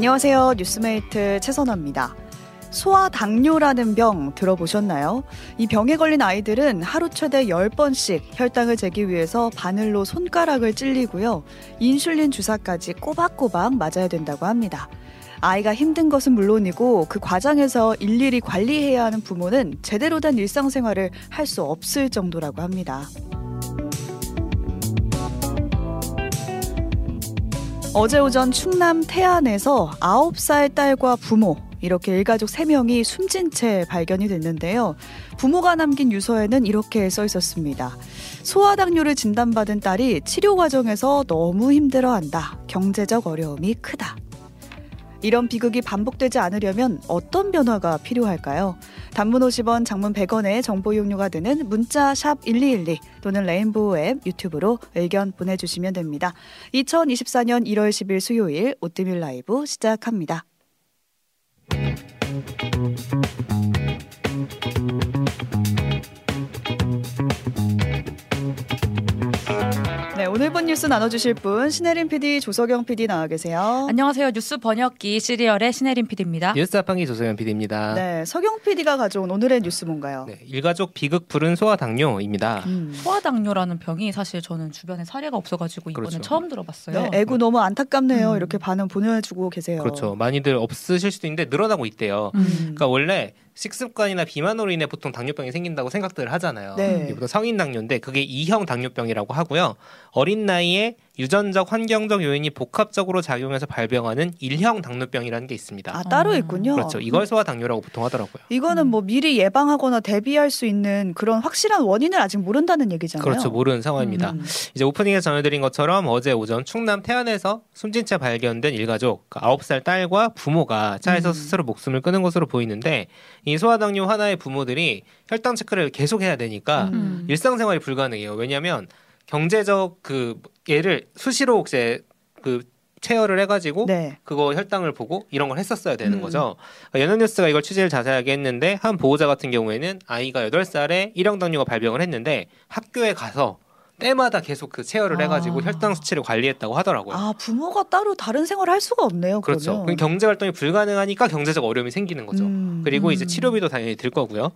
안녕하세요. 뉴스메이트 최선화입니다. 소아 당뇨라는 병 들어보셨나요? 이 병에 걸린 아이들은 하루 최대 10번씩 혈당을 재기 위해서 바늘로 손가락을 찔리고요. 인슐린 주사까지 꼬박꼬박 맞아야 된다고 합니다. 아이가 힘든 것은 물론이고 그 과정에서 일일이 관리해야 하는 부모는 제대로 된 일상생활을 할 수 없을 정도라고 합니다. 어제 오전 충남 태안에서 9살 딸과 부모, 이렇게 일가족 3명이 숨진 채 발견이 됐는데요. 부모가 남긴 유서에는 이렇게 써 있었습니다. 소아당뇨를 진단받은 딸이 치료 과정에서 너무 힘들어한다. 경제적 어려움이 크다. 이런 비극이 반복되지 않으려면 어떤 변화가 필요할까요? 단문 50원, 장문 100원의 정보 이용료가 드는 문자 샵1212 또는 레인보우 앱 유튜브로 의견 보내주시면 됩니다. 2024년 1월 10일 수요일 오뜨밀 라이브 시작합니다. 오늘 본 뉴스 나눠주실 분 신혜림 PD, 조석영 PD 나와 계세요. 안녕하세요. 뉴스 번역기 시리얼의 신혜림 PD입니다. 뉴스 자판기 조석영 PD입니다. 네, 석영 PD가 가져온 오늘의 뉴스 뭔가요? 네, 일가족 비극 부른 소아당뇨입니다. 음. 소아당뇨라는 병이 사실 저는 주변에 사례가 없어가지고 이번에 그렇죠. 처음 들어봤어요. 네, 애구 너무 안타깝네요. 음. 이렇게 반응 보내주고 계세요. 그렇죠. 많이들 없으실 수도 있는데 늘어나고 있대요. 음. 그러니까 원래 식습관이나 비만으로 인해 보통 당뇨병이 생긴다고 생각들을 하잖아요. 네. 보통 성인 당뇨인데 그게 이형 당뇨병이라고 하고요. 어린 나이에 유전적 환경적 요인이 복합적으로 작용해서 발병하는 일형 당뇨병이라는 게 있습니다. 아 따로 아. 있군요. 그렇죠. 이걸 소아당뇨라고 보통 하더라고요. 이거는 음. 뭐 미리 예방하거나 대비할 수 있는 그런 확실한 원인을 아직 모른다는 얘기잖아요. 그렇죠. 모르는 상황입니다. 음. 이제 오프닝에서 전해드린 것처럼 어제 오전 충남 태안에서 숨진 채 발견된 일가족 그 9살 딸과 부모가 차에서 음. 스스로 목숨을 끊은 것으로 보이는데 이 소아당뇨 하나의 부모들이 혈당 체크를 계속 해야 되니까 음. 일상생활이 불가능해요. 왜냐하면 경제적 그 얘를 수시로 이제 그 체열을 해가지고 네. 그거 혈당을 보고 이런 걸 했었어야 되는 음. 거죠. 그러니까 연합뉴스가 이걸 취재를 자세하게 했는데 한 보호자 같은 경우에는 아이가 8살에 1형 당뇨가 발병을 했는데 학교에 가서 때마다 계속 그 체열을 아. 해가지고 혈당 수치를 관리했다고 하더라고요. 아 부모가 따로 다른 생활을 할 수가 없네요. 그렇죠. 경제 활동이 불가능하니까 경제적 어려움이 생기는 거죠. 음. 그리고 이제 음. 치료비도 당연히 들 거고요.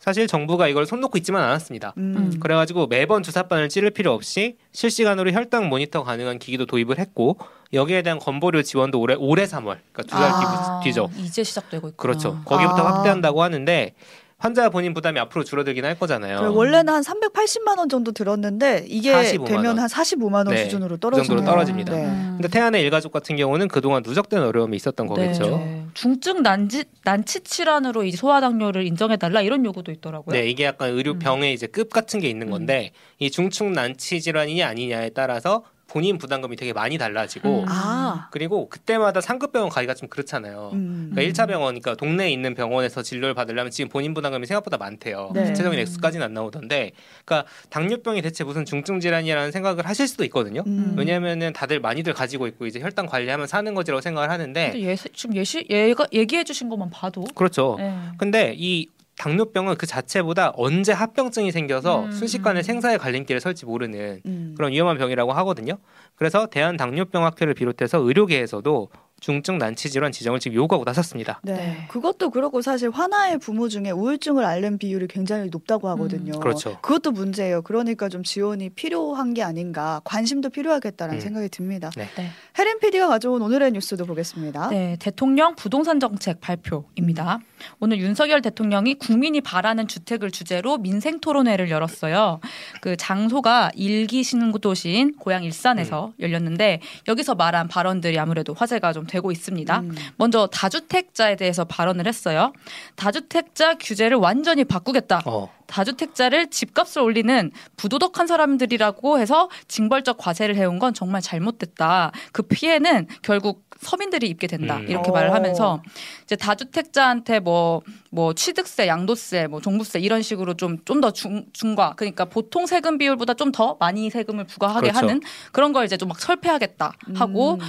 사실 정부가 이걸 손 놓고 있지만 않았습니다. 음. 음. 그래가지고 매번 주사바늘 찌를 필요 없이 실시간으로 혈당 모니터 가능한 기기도 도입을 했고 여기에 대한 건보료 지원도 올해 올해 3월 그러니까 두달 아. 뒤죠. 이제 시작되고 있구나. 그렇죠. 거기부터 아. 확대한다고 하는데 환자 본인 부담이 앞으로 줄어들긴 할 거잖아요. 그래, 원래는 한 380만 원 정도 들었는데 이게 45만 되면 원. 한 45만 원 네, 수준으로 그 떨어지네요. 정도로 떨어집니다. 네. 음. 근데 태안의 일가족 같은 경우는 그동안 누적된 어려움이 있었던 거겠죠. 네. 중증 난치 난치 질환으로 이 소아당뇨를 인정해 달라 이런 요구도 있더라고요. 네, 이게 약간 의료 음. 병의 이제 급 같은 게 있는 건데 이 중증 난치 질환이냐 아니냐에 따라서 본인 부담금이 되게 많이 달라지고 음. 아. 그리고 그때마다 상급 병원 가기가 좀 그렇잖아요. 음. 그러니까 1차 병원, 그러니까 동네에 있는 병원에서 진료를 받으려면 지금 본인 부담금이 생각보다 많대요. 네. 구체적인 액수까지는 안 나오던데, 그러니까 당뇨병이 대체 무슨 중증 질환이라는 생각을 하실 수도 있거든요. 음. 왜냐하면은 다들 많이들 가지고 있고 이제 혈당 관리하면 사는 거지라고 생각을 하는데, 예, 지금 예시 얘가 얘기해 주신 것만 봐도 그렇죠. 네. 근데 이 당뇨병은 그 자체보다 언제 합병증이 생겨서 음. 순식간에 생사의 갈림길에 설지 모르는 음. 그런 위험한 병이라고 하거든요. 그래서 대한당뇨병학회를 비롯해서 의료계에서도 중증 난치 질환 지정을 지금 요구하고 나섰습니다. 네. 네. 그것도 그렇고 사실 화나의 부모 중에 우울증을 앓는 비율이 굉장히 높다고 하거든요. 그렇죠. 그것도 문제예요. 그러니까 좀 지원이 필요한 게 아닌가, 관심도 필요하겠다는 음. 생각이 듭니다. 네. 네. 혜린 PD가 가져온 오늘의 뉴스도 보겠습니다. 네, 대통령 부동산 정책 발표입니다. 오늘 윤석열 대통령이 국민이 바라는 주택을 주제로 민생 토론회를 열었어요. 그 장소가 일기 신도시인 고향 일산에서 열렸는데 여기서 말한 발언들이 아무래도 화제가 좀 되고 있습니다. 음. 먼저 다주택자에 대해서 발언을 했어요. 다주택자 규제를 완전히 바꾸겠다. 어, 다주택자를 집값을 올리는 부도덕한 사람들이라고 해서 징벌적 과세를 해온 건 정말 잘못됐다. 그 피해는 결국 서민들이 입게 된다. 음. 이렇게 어. 말을 하면서 이제 다주택자한테 뭐, 뭐 취득세, 양도세, 뭐 종부세 이런 식으로 좀, 좀 더 중과 그러니까 보통 세금 비율보다 좀 더 많이 세금을 부과하게 그렇죠. 하는 그런 걸 이제 좀막 설폐하겠다 하고 음.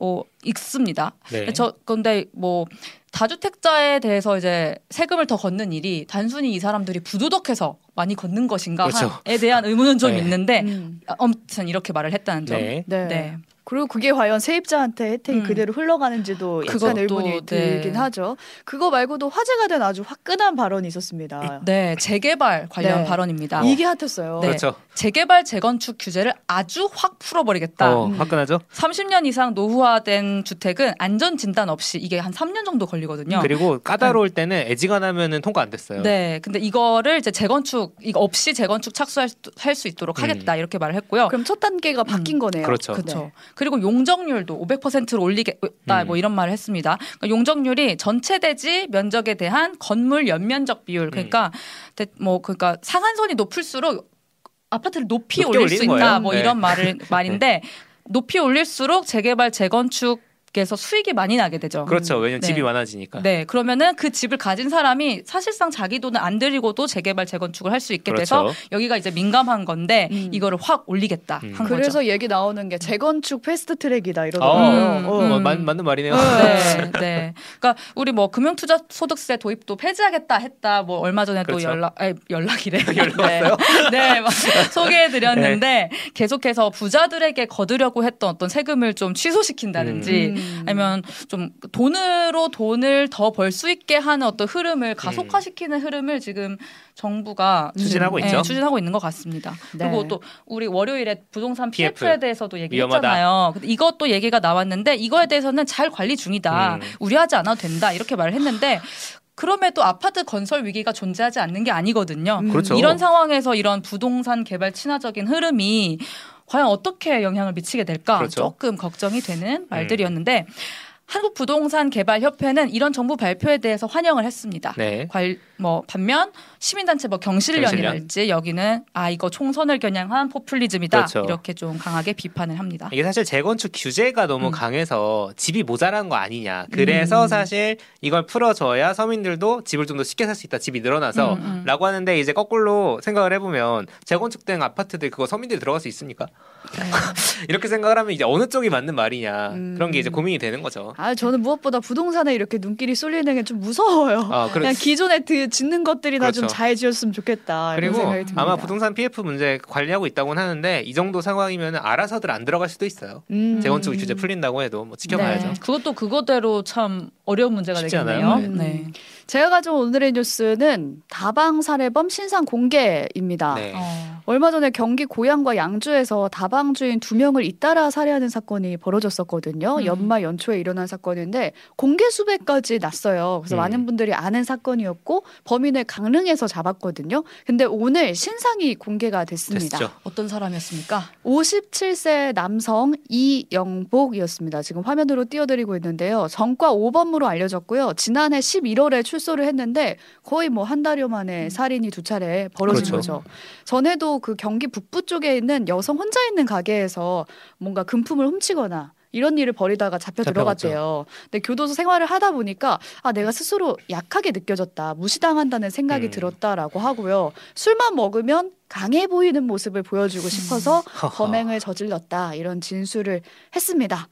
어, 읽습니다. 네. 저 근데 뭐 다주택자에 대해서 이제 세금을 더 걷는 일이 단순히 이 사람들이 부도덕해서 많이 걷는 것인가에 그렇죠. 대한 의문은 좀 네. 있는데 음. 아무튼 이렇게 말을 했다는 점. 네. 네. 네. 그리고 그게 과연 세입자한테 혜택이 음. 그대로 흘러가는지도 약간 의문이 네. 들긴 하죠. 그거 말고도 화제가 된 아주 화끈한 발언이 있었습니다. 네, 재개발 관련 네. 발언입니다. 이게 핫했어요. 네. 그렇죠. 재개발 재건축 규제를 아주 확 풀어버리겠다. 어, 음. 화끈하죠. 30년 이상 노후화된 주택은 안전 진단 없이 이게 한 3년 정도 걸리거든요. 그리고 까다로울 때는 애지간하면은 통과 안 됐어요. 네, 근데 이거를 이제 재건축 이거 없이 재건축 착수할 수, 할수 있도록 하겠다 이렇게 말을 했고요. 그럼 첫 단계가 바뀐 거네요. 음. 그렇죠. 그렇죠. 네. 그리고 용적률도 500%로 올리겠다 음. 뭐 이런 말을 했습니다. 그러니까 용적률이 전체 대지 면적에 대한 건물 연면적 비율 그러니까 대- 뭐 그러니까 상한선이 높을수록 아파트를 높이 올릴 수 있다 거예요. 뭐 네. 이런 말을 말인데 높이 올릴수록 재개발 재건축 에서 수익이 많이 나게 되죠. 그렇죠. 왜냐면 네. 집이 많아지니까. 네, 그러면은 그 집을 가진 사람이 사실상 자기 돈을 안 들이고도 재개발 재건축을 할 수 있게 돼서 그렇죠. 여기가 이제 민감한 건데 음. 이거를 확 올리겠다 음. 한 거죠. 그래서 얘기 나오는 게 재건축 패스트 트랙이다 어, 이러더라고요. 음, 어. 뭐 음. 맞, 맞는 말이네요. 네, 네. 그러니까 우리 뭐 금융 투자 소득세 도입도 폐지하겠다 했다. 뭐 얼마 전에 또 그렇죠. 연락, 아니, 연락이래. 연락 네. 왔어요? 네, 막 소개해 드렸는데 계속해서 부자들에게 거두려고 했던 어떤 세금을 좀 취소시킨다든지 음. 아니면 좀 돈으로 돈을 더 벌 수 있게 하는 어떤 흐름을 가속화시키는 흐름을 지금 정부가 추진하고 네, 있죠. 추진하고 있는 것 같습니다. 네. 그리고 또 우리 월요일에 부동산 PF. PF에 대해서도. 얘기했잖아요. 이것도 얘기가 나왔는데 이거에 대해서는 잘 관리 중이다. 음. 우려하지 않아도 된다. 이렇게 말을 했는데 그럼에도 아파트 건설 위기가 존재하지 않는 게 아니거든요. 음. 그렇죠. 이런 상황에서 이런 부동산 개발 친화적인 흐름이 과연 어떻게 영향을 미치게 될까 그렇죠. 조금 걱정이 되는 말들이었는데 한국 부동산 개발 협회는 이런 정부 발표에 대해서 환영을 했습니다. 네. 관, 뭐 반면 시민단체 뭐 경실련이랄지 여기는 아 이거 총선을 겨냥한 포퓰리즘이다 그렇죠. 이렇게 좀 강하게 비판을 합니다. 이게 사실 재건축 규제가 너무 음. 강해서 집이 모자란 거 아니냐. 그래서 음. 사실 이걸 풀어줘야 서민들도 집을 좀 더 쉽게 살 수 있다. 집이 늘어나서. 음, 음. 라고 하는데 이제 거꾸로 생각을 해보면 재건축된 아파트들 그거 서민들이 들어갈 수 있습니까? 이렇게 생각을 하면 이제 어느 쪽이 맞는 말이냐. 음. 그런 게 이제 고민이 되는 거죠. 아 저는 무엇보다 부동산에 이렇게 눈길이 쏠리는 게 좀 무서워요. 아, 그래- 그냥 기존에 드, 짓는 것들이나 좀 그렇죠. 잘 지었으면 좋겠다. 이런 그리고 생각이 듭니다. 아마 부동산 PF 문제 관리하고 있다고는 하는데 이 정도 상황이면 알아서들 안 들어갈 수도 있어요. 음. 재건축 규제 풀린다고 해도 뭐 지켜봐야죠. 네. 그것도 그거대로 참 어려운 문제가 되겠네요. 않아요. 음. 네. 제가 가져온 오늘의 뉴스는 다방 살해범 신상 공개입니다. 네. 어. 얼마 전에 경기 고양과 양주에서 다방 주인 두 명을 잇따라 살해하는 사건이 벌어졌었거든요. 음. 연말 연초에 일어난 사건인데 공개 수배까지 났어요. 그래서 음. 많은 분들이 아는 사건이었고 범인을 강릉에서 잡았거든요. 근데 오늘 신상이 공개가 됐습니다. 됐죠. 어떤 사람이었습니까? 57세 남성 이영복이었습니다. 지금 화면으로 띄워드리고 있는데요. 전과 5범으로 알려졌고요. 지난해 11월에 출 소를 했는데 거의 뭐 한 달여 만에 살인이 두 차례 벌어진 그렇죠. 거죠. 전에도 그 경기 북부 쪽에 있는 여성 혼자 있는 가게에서 뭔가 금품을 훔치거나 이런 일을 벌이다가 잡혀 잡혀갔죠. 들어갔대요. 근데 교도소 생활을 하다 보니까 아 내가 스스로 약하게 느껴졌다, 무시당한다는 생각이 음. 들었다라고 하고요. 술만 먹으면 강해 보이는 모습을 보여주고 싶어서 범행을 저질렀다 이런 진술을 했습니다.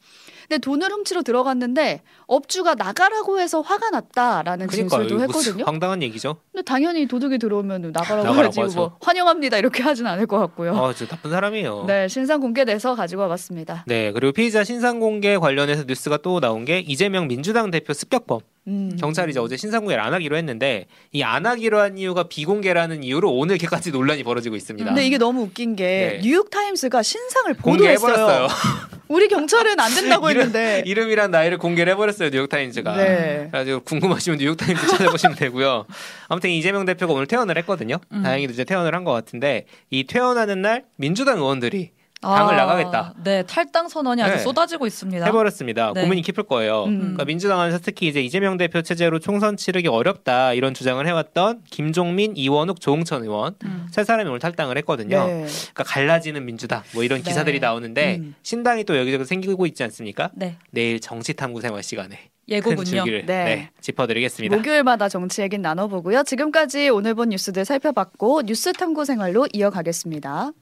근데 돈을 훔치러 들어갔는데 업주가 나가라고 해서 화가 났다라는 그러니까 진술도 했거든요. 황당한 얘기죠. 근데 당연히 도둑이 들어오면 나가라고 나가라고 하지 하죠. 뭐 환영합니다 이렇게 하진 않을 것 같고요. 아, 저 나쁜 사람이에요. 네 신상 공개돼서 가지고 와봤습니다. 네, 그리고 피의자 신상 공개 관련해서 뉴스가 또 나온 게 이재명 민주당 대표 습격범. 음. 경찰이 이제 어제 신상 공개를 안 하기로 했는데 이 안 하기로 한 이유가 비공개라는 이유로 오늘 이렇게까지 논란이 벌어지고 있습니다. 근데 이게 너무 웃긴 게 네. 뉴욕 타임스가 신상을 보도했어요. 우리 경찰은 안 된다고 이름- 했는데. 이름이랑 나이를 공개를 해버렸어요 뉴욕 타임즈가. 네. 그래가지고 궁금하시면 뉴욕 타임즈 찾아보시면 되고요. 아무튼 이재명 대표가 오늘 퇴원을 했거든요. 음. 다행히도 이제 퇴원을 한 것 같은데 이 퇴원하는 날 민주당 의원들이 당을 나가겠다. 네, 탈당 선언이 아주 네. 쏟아지고 있습니다. 해버렸습니다. 네. 고민이 깊을 거예요. 음. 그러니까 민주당 안에서 특히 이제 이재명 대표 체제로 총선 치르기 어렵다 이런 주장을 해왔던 김종민, 이원욱, 조응천 의원 음. 세 사람이 오늘 탈당을 했거든요. 네. 그러니까 갈라지는 민주당 뭐 이런 네. 기사들이 나오는데 음. 신당이 또 여기저기 생기고 있지 않습니까? 네, 내일 정치탐구 생활 시간에 큰 예고군요. 네. 네, 짚어드리겠습니다. 목요일마다 정치 얘기는 나눠보고요. 지금까지 오늘 본 뉴스들 살펴봤고 뉴스 탐구 생활로 이어가겠습니다.